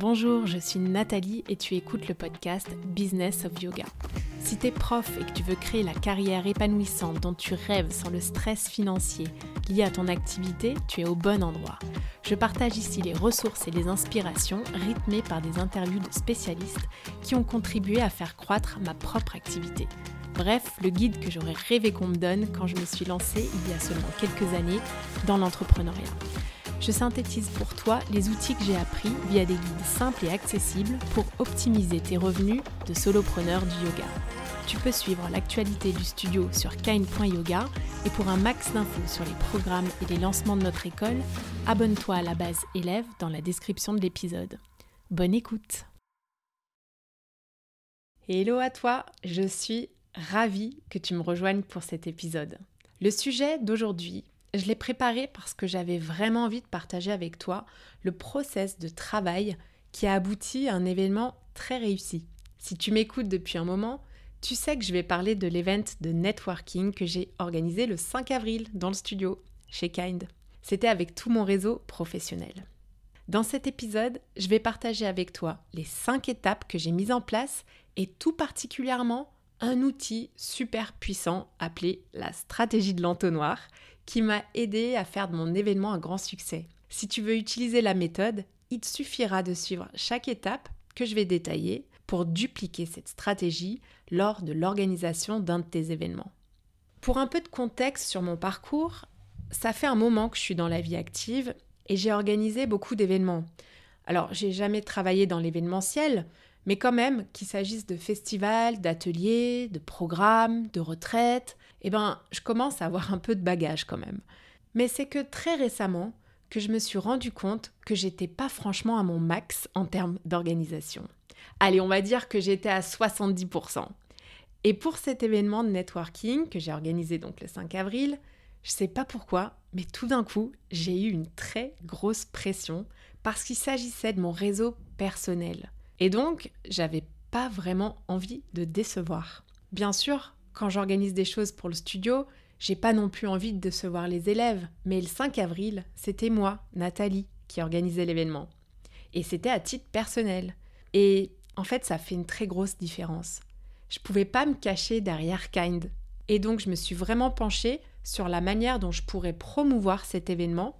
Bonjour, je suis Nathalie et tu écoutes le podcast Business of Yoga. Si tu es prof et que tu veux créer la carrière épanouissante dont tu rêves sans le stress financier lié à ton activité, tu es au bon endroit. Je partage ici les ressources et les inspirations rythmées par des interviews de spécialistes qui ont contribué à faire croître ma propre activité. Bref, le guide que j'aurais rêvé qu'on me donne quand je me suis lancée il y a seulement quelques années dans l'entrepreneuriat je synthétise pour toi les outils que j'ai appris via des guides simples et accessibles pour optimiser tes revenus de solopreneur du yoga. Tu peux suivre l'actualité du studio sur kind.yoga et pour un max d'infos sur les programmes et les lancements de notre école, abonne-toi à la base élève dans la description de l'épisode. Bonne écoute Hello à toi, je suis ravie que tu me rejoignes pour cet épisode. Le sujet d'aujourd'hui je l'ai préparé parce que j'avais vraiment envie de partager avec toi le process de travail qui a abouti à un événement très réussi. Si tu m'écoutes depuis un moment, tu sais que je vais parler de l'event de networking que j'ai organisé le 5 avril dans le studio chez Kind. C'était avec tout mon réseau professionnel. Dans cet épisode, je vais partager avec toi les 5 étapes que j'ai mises en place et tout particulièrement un outil super puissant appelé la stratégie de l'entonnoir qui m'a aidé à faire de mon événement un grand succès. Si tu veux utiliser la méthode, il te suffira de suivre chaque étape que je vais détailler pour dupliquer cette stratégie lors de l'organisation d'un de tes événements. Pour un peu de contexte sur mon parcours, ça fait un moment que je suis dans la vie active et j'ai organisé beaucoup d'événements. Alors, j'ai jamais travaillé dans l'événementiel, mais quand même, qu'il s'agisse de festivals, d'ateliers, de programmes, de retraites, eh ben, je commence à avoir un peu de bagage quand même. Mais c'est que très récemment que je me suis rendu compte que j'étais pas franchement à mon max en termes d'organisation. Allez, on va dire que j'étais à 70%. Et pour cet événement de networking que j'ai organisé donc le 5 avril, je sais pas pourquoi, mais tout d'un coup, j'ai eu une très grosse pression parce qu'il s'agissait de mon réseau personnel. Et donc, j'avais pas vraiment envie de décevoir. Bien sûr, quand j'organise des choses pour le studio, j'ai pas non plus envie de décevoir les élèves, mais le 5 avril, c'était moi, Nathalie, qui organisait l'événement. Et c'était à titre personnel. Et en fait, ça fait une très grosse différence. Je pouvais pas me cacher derrière Kind. Et donc, je me suis vraiment penchée sur la manière dont je pourrais promouvoir cet événement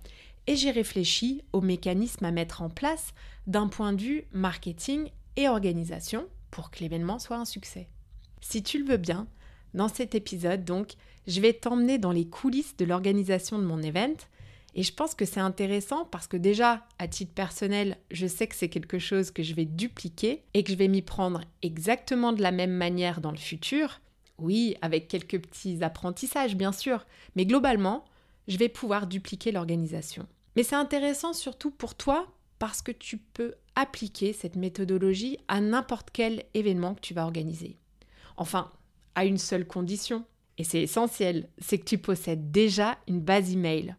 et j'ai réfléchi aux mécanismes à mettre en place d'un point de vue marketing et organisation pour que l'événement soit un succès. Si tu le veux bien, dans cet épisode, donc, je vais t'emmener dans les coulisses de l'organisation de mon event. Et je pense que c'est intéressant parce que déjà, à titre personnel, je sais que c'est quelque chose que je vais dupliquer et que je vais m'y prendre exactement de la même manière dans le futur. Oui, avec quelques petits apprentissages, bien sûr. Mais globalement, je vais pouvoir dupliquer l'organisation. Mais c'est intéressant surtout pour toi parce que tu peux appliquer cette méthodologie à n'importe quel événement que tu vas organiser. Enfin, à une seule condition, et c'est essentiel, c'est que tu possèdes déjà une base email.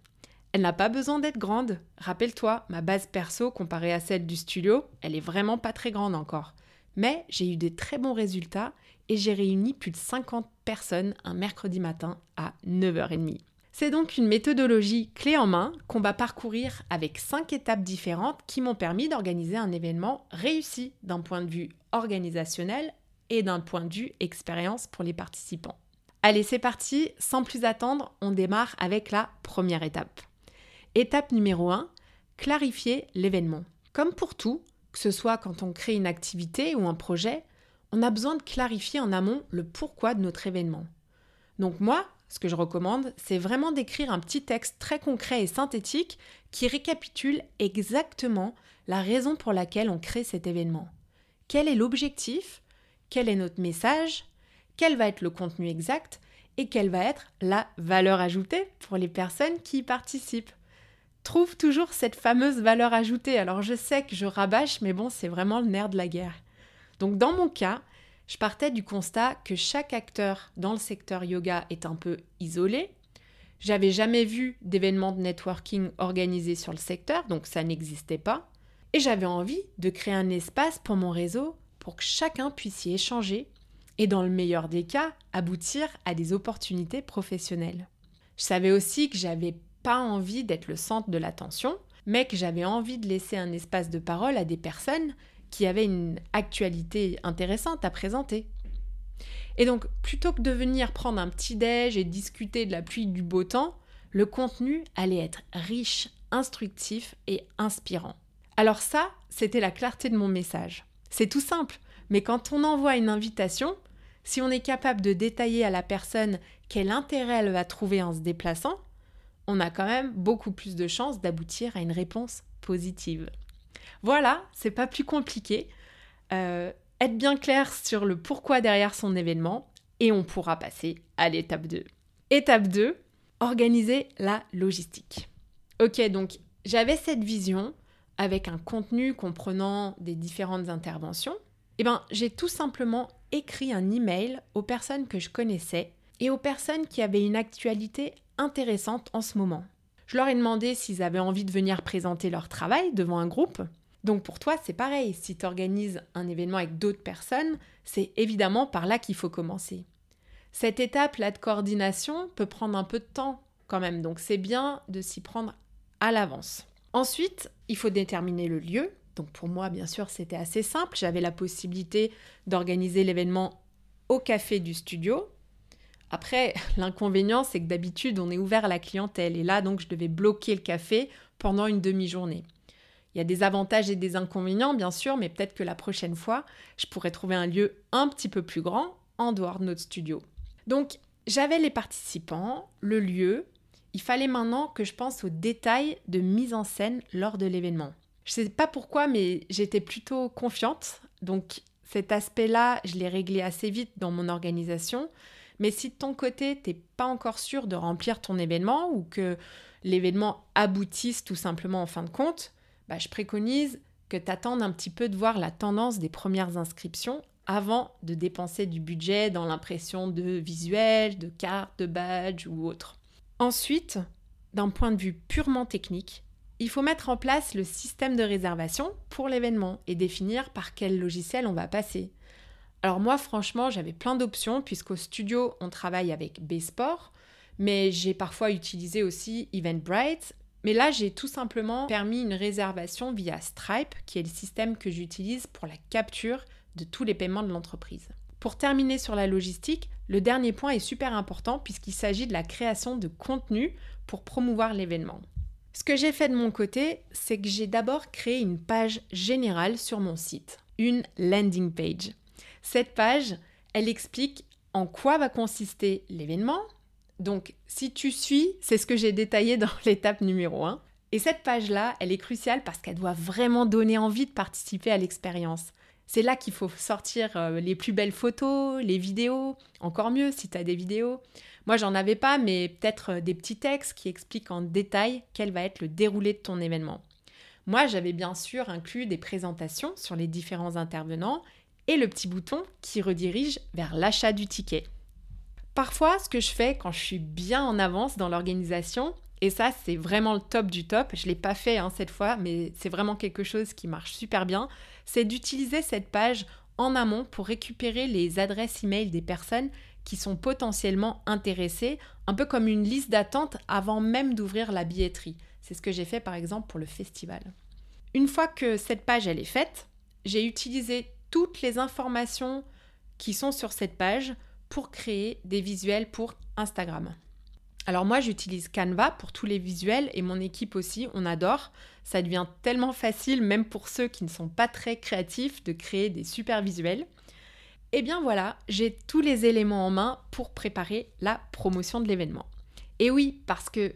Elle n'a pas besoin d'être grande. Rappelle-toi, ma base perso comparée à celle du studio, elle est vraiment pas très grande encore. Mais j'ai eu des très bons résultats et j'ai réuni plus de 50 personnes un mercredi matin à 9h30. C'est donc une méthodologie clé en main qu'on va parcourir avec 5 étapes différentes qui m'ont permis d'organiser un événement réussi d'un point de vue organisationnel et d'un point de vue expérience pour les participants. Allez, c'est parti, sans plus attendre, on démarre avec la première étape. Étape numéro 1, clarifier l'événement. Comme pour tout, que ce soit quand on crée une activité ou un projet, on a besoin de clarifier en amont le pourquoi de notre événement. Donc moi, ce que je recommande, c'est vraiment d'écrire un petit texte très concret et synthétique qui récapitule exactement la raison pour laquelle on crée cet événement. Quel est l'objectif? Quel est notre message, quel va être le contenu exact? Et quelle va être la valeur ajoutée pour les personnes qui y participent? Trouve toujours cette fameuse valeur ajoutée. Alors je sais que je rabâche, mais bon, c'est vraiment le nerf de la guerre. Donc dans mon cas, je partais du constat que chaque acteur dans le secteur yoga est un peu isolé. J'avais jamais vu d'événements de networking organisés sur le secteur, donc ça n'existait pas. Et j'avais envie de créer un espace pour mon réseau pour que chacun puisse y échanger et dans le meilleur des cas, aboutir à des opportunités professionnelles. Je savais aussi que j'avais pas envie d'être le centre de l'attention, mais que j'avais envie de laisser un espace de parole à des personnes qui avaient une actualité intéressante à présenter. Et donc, plutôt que de venir prendre un petit déj et discuter de la pluie du beau temps, le contenu allait être riche, instructif et inspirant. Alors ça, c'était la clarté de mon message. C'est tout simple, mais quand on envoie une invitation, si on est capable de détailler à la personne quel intérêt elle va trouver en se déplaçant, on a quand même beaucoup plus de chances d'aboutir à une réponse positive. Voilà, c'est pas plus compliqué. Euh, être bien clair sur le pourquoi derrière son événement et on pourra passer à l'étape 2. Étape 2, organiser la logistique. Ok, donc j'avais cette vision avec un contenu comprenant des différentes interventions. Eh bien, j'ai tout simplement écrit un email aux personnes que je connaissais et aux personnes qui avaient une actualité intéressante en ce moment. Je leur ai demandé s'ils avaient envie de venir présenter leur travail devant un groupe. Donc pour toi, c'est pareil, si tu organises un événement avec d'autres personnes, c'est évidemment par là qu'il faut commencer. Cette étape-là de coordination peut prendre un peu de temps quand même, donc c'est bien de s'y prendre à l'avance. Ensuite, il faut déterminer le lieu. Donc pour moi, bien sûr, c'était assez simple. J'avais la possibilité d'organiser l'événement au café du studio. Après, l'inconvénient, c'est que d'habitude, on est ouvert à la clientèle. Et là, donc, je devais bloquer le café pendant une demi-journée. Il y a des avantages et des inconvénients, bien sûr, mais peut-être que la prochaine fois, je pourrais trouver un lieu un petit peu plus grand en dehors de notre studio. Donc, j'avais les participants, le lieu. Il fallait maintenant que je pense aux détails de mise en scène lors de l'événement. Je ne sais pas pourquoi, mais j'étais plutôt confiante. Donc, cet aspect-là, je l'ai réglé assez vite dans mon organisation. Mais si de ton côté, tu n'es pas encore sûr de remplir ton événement ou que l'événement aboutisse tout simplement en fin de compte, bah, je préconise que tu attendes un petit peu de voir la tendance des premières inscriptions avant de dépenser du budget dans l'impression de visuels, de cartes, de badges ou autre. Ensuite, d'un point de vue purement technique, il faut mettre en place le système de réservation pour l'événement et définir par quel logiciel on va passer. Alors moi franchement j'avais plein d'options puisqu'au studio on travaille avec B-Sport, mais j'ai parfois utilisé aussi Eventbrite mais là, j'ai tout simplement permis une réservation via Stripe, qui est le système que j'utilise pour la capture de tous les paiements de l'entreprise. Pour terminer sur la logistique, le dernier point est super important puisqu'il s'agit de la création de contenu pour promouvoir l'événement. Ce que j'ai fait de mon côté, c'est que j'ai d'abord créé une page générale sur mon site, une landing page. Cette page, elle explique en quoi va consister l'événement, donc, si tu suis, c'est ce que j'ai détaillé dans l'étape numéro 1. Et cette page-là, elle est cruciale parce qu'elle doit vraiment donner envie de participer à l'expérience. C'est là qu'il faut sortir euh, les plus belles photos, les vidéos, encore mieux si tu as des vidéos. Moi, j'en avais pas, mais peut-être euh, des petits textes qui expliquent en détail quel va être le déroulé de ton événement. Moi, j'avais bien sûr inclus des présentations sur les différents intervenants et le petit bouton qui redirige vers l'achat du ticket. Parfois, ce que je fais quand je suis bien en avance dans l'organisation, et ça c'est vraiment le top du top, je ne l'ai pas fait hein, cette fois, mais c'est vraiment quelque chose qui marche super bien, c'est d'utiliser cette page en amont pour récupérer les adresses e-mail des personnes qui sont potentiellement intéressées, un peu comme une liste d'attente avant même d'ouvrir la billetterie. C'est ce que j'ai fait par exemple pour le festival. Une fois que cette page elle est faite, j'ai utilisé toutes les informations qui sont sur cette page pour créer des visuels pour Instagram. Alors moi j'utilise Canva pour tous les visuels et mon équipe aussi, on adore. Ça devient tellement facile même pour ceux qui ne sont pas très créatifs de créer des super visuels. Et eh bien voilà, j'ai tous les éléments en main pour préparer la promotion de l'événement. Et oui, parce que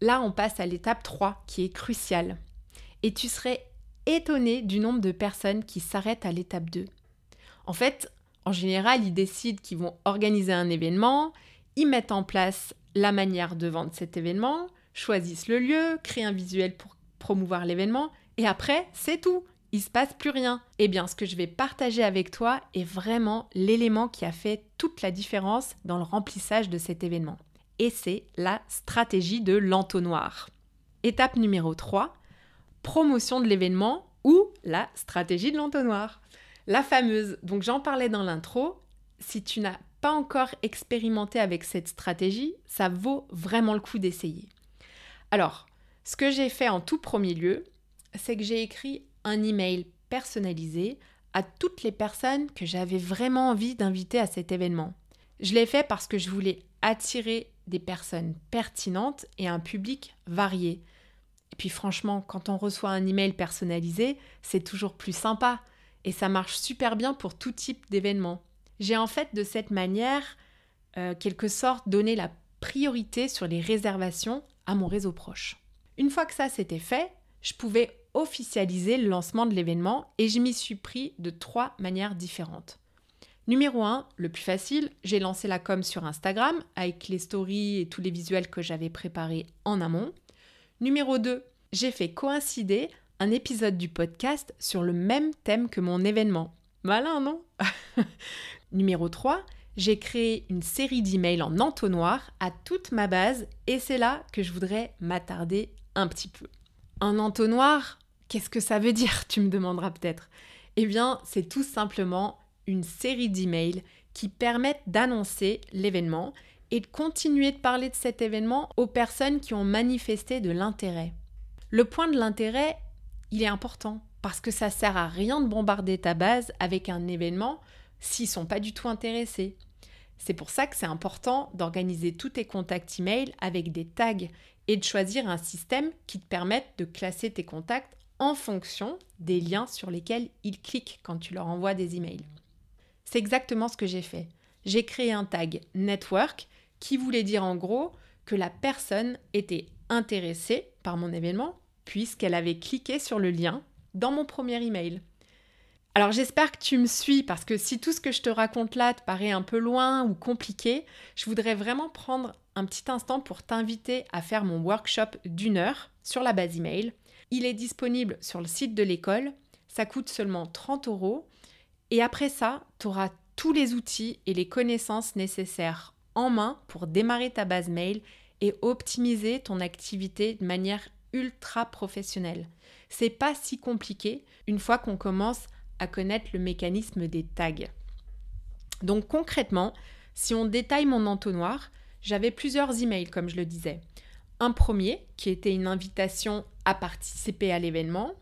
là on passe à l'étape 3 qui est cruciale. Et tu serais étonné du nombre de personnes qui s'arrêtent à l'étape 2. En fait, en général, ils décident qu'ils vont organiser un événement, ils mettent en place la manière de vendre cet événement, choisissent le lieu, créent un visuel pour promouvoir l'événement, et après, c'est tout. Il se passe plus rien. Eh bien, ce que je vais partager avec toi est vraiment l'élément qui a fait toute la différence dans le remplissage de cet événement. Et c'est la stratégie de l'entonnoir. Étape numéro 3, promotion de l'événement ou la stratégie de l'entonnoir. La fameuse, donc j'en parlais dans l'intro, si tu n'as pas encore expérimenté avec cette stratégie, ça vaut vraiment le coup d'essayer. Alors, Ce que j'ai fait en tout premier lieu, c'est que j'ai écrit un email personnalisé à toutes les personnes que j'avais vraiment envie d'inviter à cet événement. Je l'ai fait parce que je voulais attirer des personnes pertinentes et un public varié. Et puis franchement, quand on reçoit un email personnalisé, c'est toujours plus sympa et ça marche super bien pour tout type d'événement. J'ai en fait de cette manière, euh, quelque sorte, donné la priorité sur les réservations à mon réseau proche. Une fois que ça s'était fait, je pouvais officialiser le lancement de l'événement et je m'y suis pris de trois manières différentes. Numéro 1, le plus facile, j'ai lancé la com sur Instagram avec les stories et tous les visuels que j'avais préparés en amont. Numéro 2, j'ai fait coïncider un épisode du podcast sur le même thème que mon événement. Malin, non Numéro 3, j'ai créé une série d'emails en entonnoir à toute ma base et c'est là que je voudrais m'attarder un petit peu. Un entonnoir, qu'est-ce que ça veut dire Tu me demanderas peut-être? Eh bien, c'est tout simplement une série d'emails qui permettent d'annoncer l'événement et de continuer de parler de cet événement aux personnes qui ont manifesté de l'intérêt. Le point de l'intérêt, il est important parce que ça sert à rien de bombarder ta base avec un événement s'ils sont pas du tout intéressés. C'est pour ça que c'est important d'organiser tous tes contacts email avec des tags et de choisir un système qui te permette de classer tes contacts en fonction des liens sur lesquels ils cliquent quand tu leur envoies des emails. C'est exactement ce que j'ai fait. J'ai créé un tag network qui voulait dire en gros que la personne était intéressée par mon événement puisqu'elle avait cliqué sur le lien dans mon premier email. Alors j'espère que tu me suis parce que si tout ce que je te raconte là te paraît un peu loin ou compliqué, je voudrais vraiment prendre un petit instant pour t'inviter à faire mon workshop d'une heure sur la base email. Il est disponible sur le site de l'école, ça coûte seulement 30 euros et après ça, tu auras tous les outils et les connaissances nécessaires en main pour démarrer ta base mail et optimiser ton activité de manière ultra professionnelle. C'est pas si compliqué une fois qu'on commence à connaître le mécanisme des tags. Donc concrètement, si on détaille mon entonnoir, j'avais plusieurs emails comme je le disais. Un premier qui était une invitation à participer à l'événement.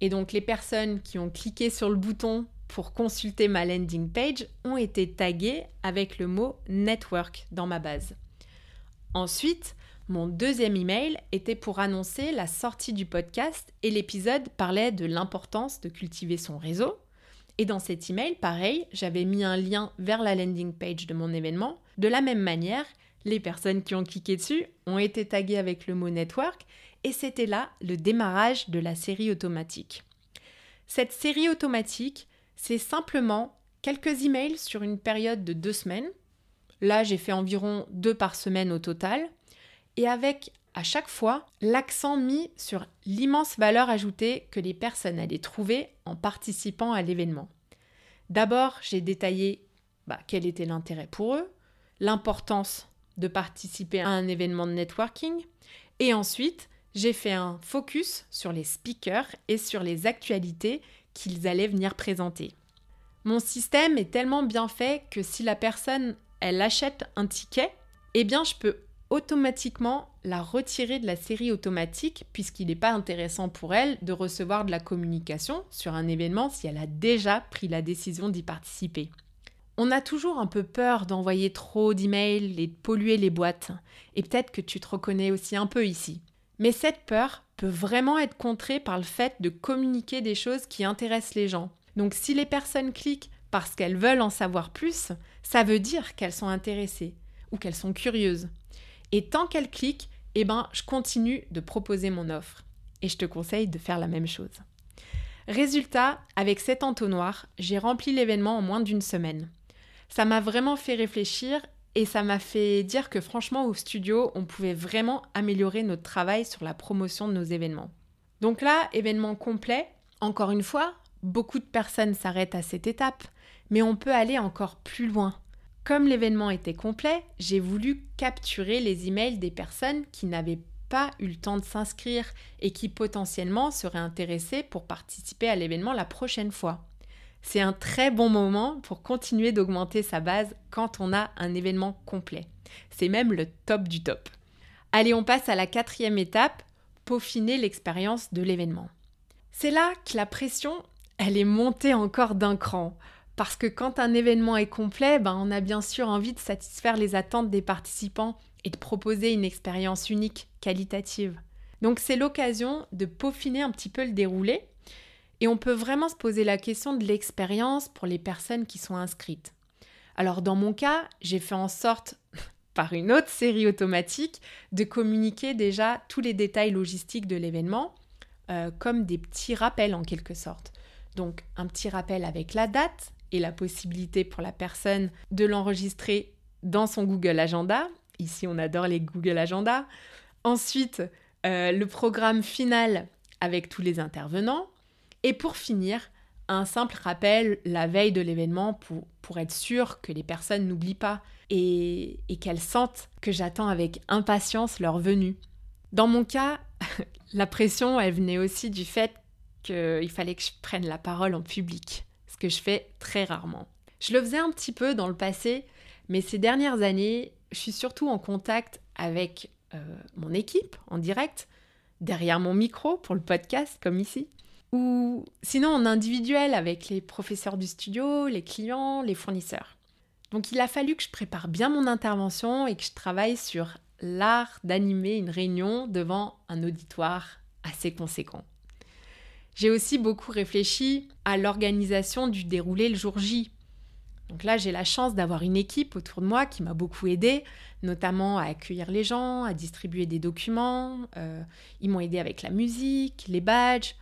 Et donc les personnes qui ont cliqué sur le bouton pour consulter ma landing page ont été taguées avec le mot network dans ma base. Ensuite, mon deuxième email était pour annoncer la sortie du podcast et l'épisode parlait de l'importance de cultiver son réseau. Et dans cet email, pareil, j'avais mis un lien vers la landing page de mon événement. De la même manière, les personnes qui ont cliqué dessus ont été taguées avec le mot network et c'était là le démarrage de la série automatique. Cette série automatique, c'est simplement quelques emails sur une période de deux semaines. Là, j'ai fait environ deux par semaine au total et avec à chaque fois l'accent mis sur l'immense valeur ajoutée que les personnes allaient trouver en participant à l'événement. D'abord, j'ai détaillé bah, quel était l'intérêt pour eux, l'importance de participer à un événement de networking, et ensuite, j'ai fait un focus sur les speakers et sur les actualités qu'ils allaient venir présenter. Mon système est tellement bien fait que si la personne elle achète un ticket, eh bien je peux automatiquement la retirer de la série automatique puisqu'il n'est pas intéressant pour elle de recevoir de la communication sur un événement si elle a déjà pris la décision d'y participer. On a toujours un peu peur d'envoyer trop d'emails et de polluer les boîtes, et peut-être que tu te reconnais aussi un peu ici. Mais cette peur peut vraiment être contrée par le fait de communiquer des choses qui intéressent les gens. Donc si les personnes cliquent parce qu'elles veulent en savoir plus, ça veut dire qu'elles sont intéressées ou qu'elles sont curieuses. Et tant qu'elle clique, eh ben, je continue de proposer mon offre. Et je te conseille de faire la même chose. Résultat, avec cet entonnoir, j'ai rempli l'événement en moins d'une semaine. Ça m'a vraiment fait réfléchir et ça m'a fait dire que franchement au studio, on pouvait vraiment améliorer notre travail sur la promotion de nos événements. Donc là, événement complet, encore une fois, beaucoup de personnes s'arrêtent à cette étape, mais on peut aller encore plus loin. Comme l'événement était complet, j'ai voulu capturer les emails des personnes qui n'avaient pas eu le temps de s'inscrire et qui potentiellement seraient intéressées pour participer à l'événement la prochaine fois. C'est un très bon moment pour continuer d'augmenter sa base quand on a un événement complet. C'est même le top du top. Allez, on passe à la quatrième étape, peaufiner l'expérience de l'événement. C'est là que la pression, elle est montée encore d'un cran. Parce que quand un événement est complet, ben on a bien sûr envie de satisfaire les attentes des participants et de proposer une expérience unique, qualitative. Donc c'est l'occasion de peaufiner un petit peu le déroulé et on peut vraiment se poser la question de l'expérience pour les personnes qui sont inscrites. Alors dans mon cas, j'ai fait en sorte, par une autre série automatique, de communiquer déjà tous les détails logistiques de l'événement, euh, comme des petits rappels en quelque sorte. Donc un petit rappel avec la date et la possibilité pour la personne de l'enregistrer dans son Google Agenda. Ici, on adore les Google Agenda. Ensuite, euh, le programme final avec tous les intervenants. Et pour finir, un simple rappel la veille de l'événement pour, pour être sûr que les personnes n'oublient pas et, et qu'elles sentent que j'attends avec impatience leur venue. Dans mon cas, la pression, elle venait aussi du fait qu'il fallait que je prenne la parole en public, que je fais très rarement. Je le faisais un petit peu dans le passé, mais ces dernières années, je suis surtout en contact avec euh, mon équipe en direct, derrière mon micro pour le podcast comme ici, ou sinon en individuel avec les professeurs du studio, les clients, les fournisseurs. Donc il a fallu que je prépare bien mon intervention et que je travaille sur l'art d'animer une réunion devant un auditoire assez conséquent. J'ai aussi beaucoup réfléchi à l'organisation du déroulé le jour J. Donc là, j'ai la chance d'avoir une équipe autour de moi qui m'a beaucoup aidé, notamment à accueillir les gens, à distribuer des documents. Euh, ils m'ont aidé avec la musique, les badges.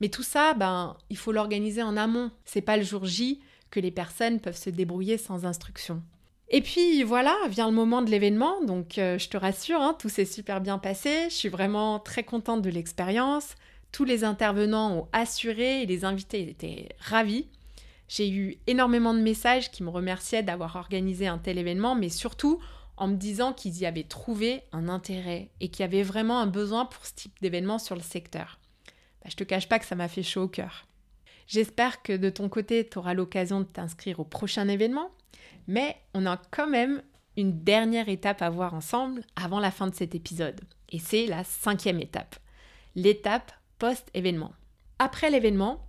Mais tout ça, ben, il faut l'organiser en amont. C'est pas le jour J que les personnes peuvent se débrouiller sans instruction. Et puis voilà, vient le moment de l'événement, donc euh, je te rassure, hein, tout s'est super bien passé, je suis vraiment très contente de l'expérience. Tous les intervenants ont assuré et les invités étaient ravis. J'ai eu énormément de messages qui me remerciaient d'avoir organisé un tel événement, mais surtout en me disant qu'ils y avaient trouvé un intérêt et qu'il y avait vraiment un besoin pour ce type d'événement sur le secteur. Bah, je te cache pas que ça m'a fait chaud au cœur. J'espère que de ton côté, tu auras l'occasion de t'inscrire au prochain événement, mais on a quand même une dernière étape à voir ensemble avant la fin de cet épisode. Et c'est la cinquième étape, l'étape post-événement. Après l'événement,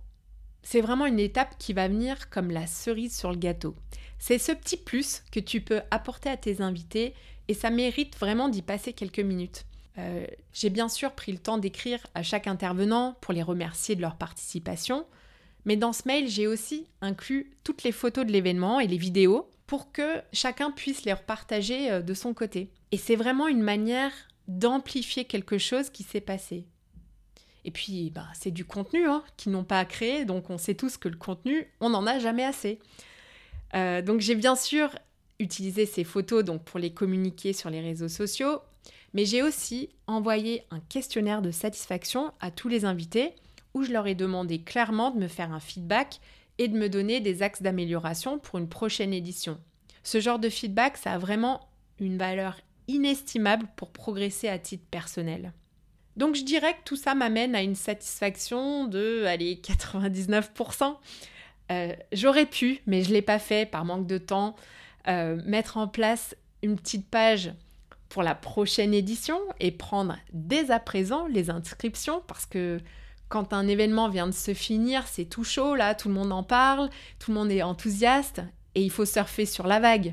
c'est vraiment une étape qui va venir comme la cerise sur le gâteau. C'est ce petit plus que tu peux apporter à tes invités et ça mérite vraiment d'y passer quelques minutes. Euh, j'ai bien sûr pris le temps d'écrire à chaque intervenant pour les remercier de leur participation, mais dans ce mail, j'ai aussi inclus toutes les photos de l'événement et les vidéos pour que chacun puisse les repartager euh, de son côté. Et c'est vraiment une manière d'amplifier quelque chose qui s'est passé. Et puis, bah, c'est du contenu hein, qu'ils n'ont pas à créer, donc on sait tous que le contenu, on n'en a jamais assez. Euh, donc j'ai bien sûr utilisé ces photos donc, pour les communiquer sur les réseaux sociaux, mais j'ai aussi envoyé un questionnaire de satisfaction à tous les invités où je leur ai demandé clairement de me faire un feedback et de me donner des axes d'amélioration pour une prochaine édition. Ce genre de feedback, ça a vraiment une valeur inestimable pour progresser à titre personnel. Donc je dirais que tout ça m'amène à une satisfaction de allez, 99%. Euh, j'aurais pu, mais je ne l'ai pas fait par manque de temps, euh, mettre en place une petite page pour la prochaine édition et prendre dès à présent les inscriptions parce que quand un événement vient de se finir, c'est tout chaud, là, tout le monde en parle, tout le monde est enthousiaste et il faut surfer sur la vague.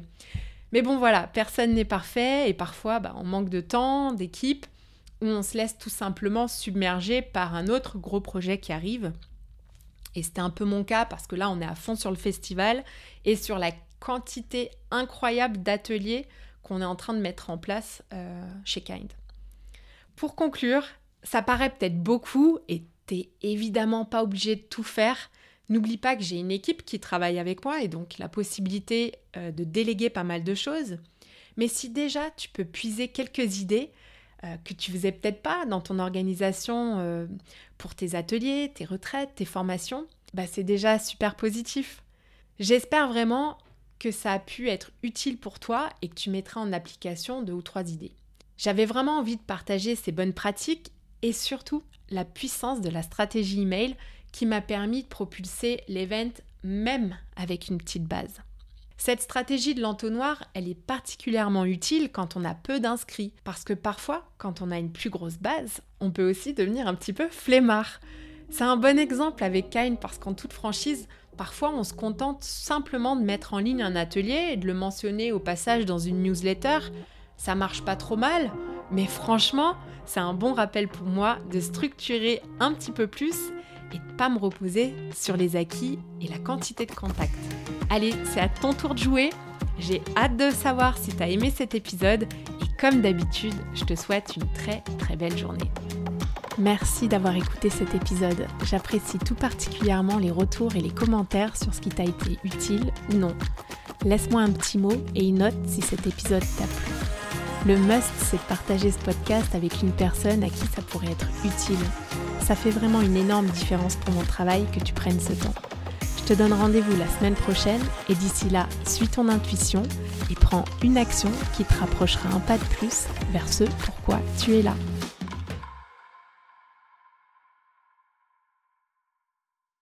Mais bon, voilà, personne n'est parfait et parfois bah, on manque de temps, d'équipe où on se laisse tout simplement submerger par un autre gros projet qui arrive. Et c'était un peu mon cas parce que là, on est à fond sur le festival et sur la quantité incroyable d'ateliers qu'on est en train de mettre en place euh, chez Kind. Pour conclure, ça paraît peut-être beaucoup et t'es évidemment pas obligé de tout faire. N'oublie pas que j'ai une équipe qui travaille avec moi et donc la possibilité euh, de déléguer pas mal de choses. Mais si déjà tu peux puiser quelques idées, euh, que tu faisais peut-être pas dans ton organisation euh, pour tes ateliers, tes retraites, tes formations, bah c'est déjà super positif. J'espère vraiment que ça a pu être utile pour toi et que tu mettras en application deux ou trois idées. J'avais vraiment envie de partager ces bonnes pratiques et surtout la puissance de la stratégie email qui m'a permis de propulser l'event même avec une petite base. Cette stratégie de l'entonnoir, elle est particulièrement utile quand on a peu d'inscrits, parce que parfois, quand on a une plus grosse base, on peut aussi devenir un petit peu flemmard. C'est un bon exemple avec Kine parce qu'en toute franchise, parfois on se contente simplement de mettre en ligne un atelier et de le mentionner au passage dans une newsletter. Ça marche pas trop mal, mais franchement, c'est un bon rappel pour moi de structurer un petit peu plus et de pas me reposer sur les acquis et la quantité de contacts. Allez, c'est à ton tour de jouer. J'ai hâte de savoir si tu as aimé cet épisode et comme d'habitude, je te souhaite une très très belle journée. Merci d'avoir écouté cet épisode. J'apprécie tout particulièrement les retours et les commentaires sur ce qui t'a été utile ou non. Laisse-moi un petit mot et une note si cet épisode t'a plu. Le must, c'est de partager ce podcast avec une personne à qui ça pourrait être utile. Ça fait vraiment une énorme différence pour mon travail que tu prennes ce temps. Je te donne rendez-vous la semaine prochaine et d'ici là, suis ton intuition et prends une action qui te rapprochera un pas de plus vers ce pourquoi tu es là.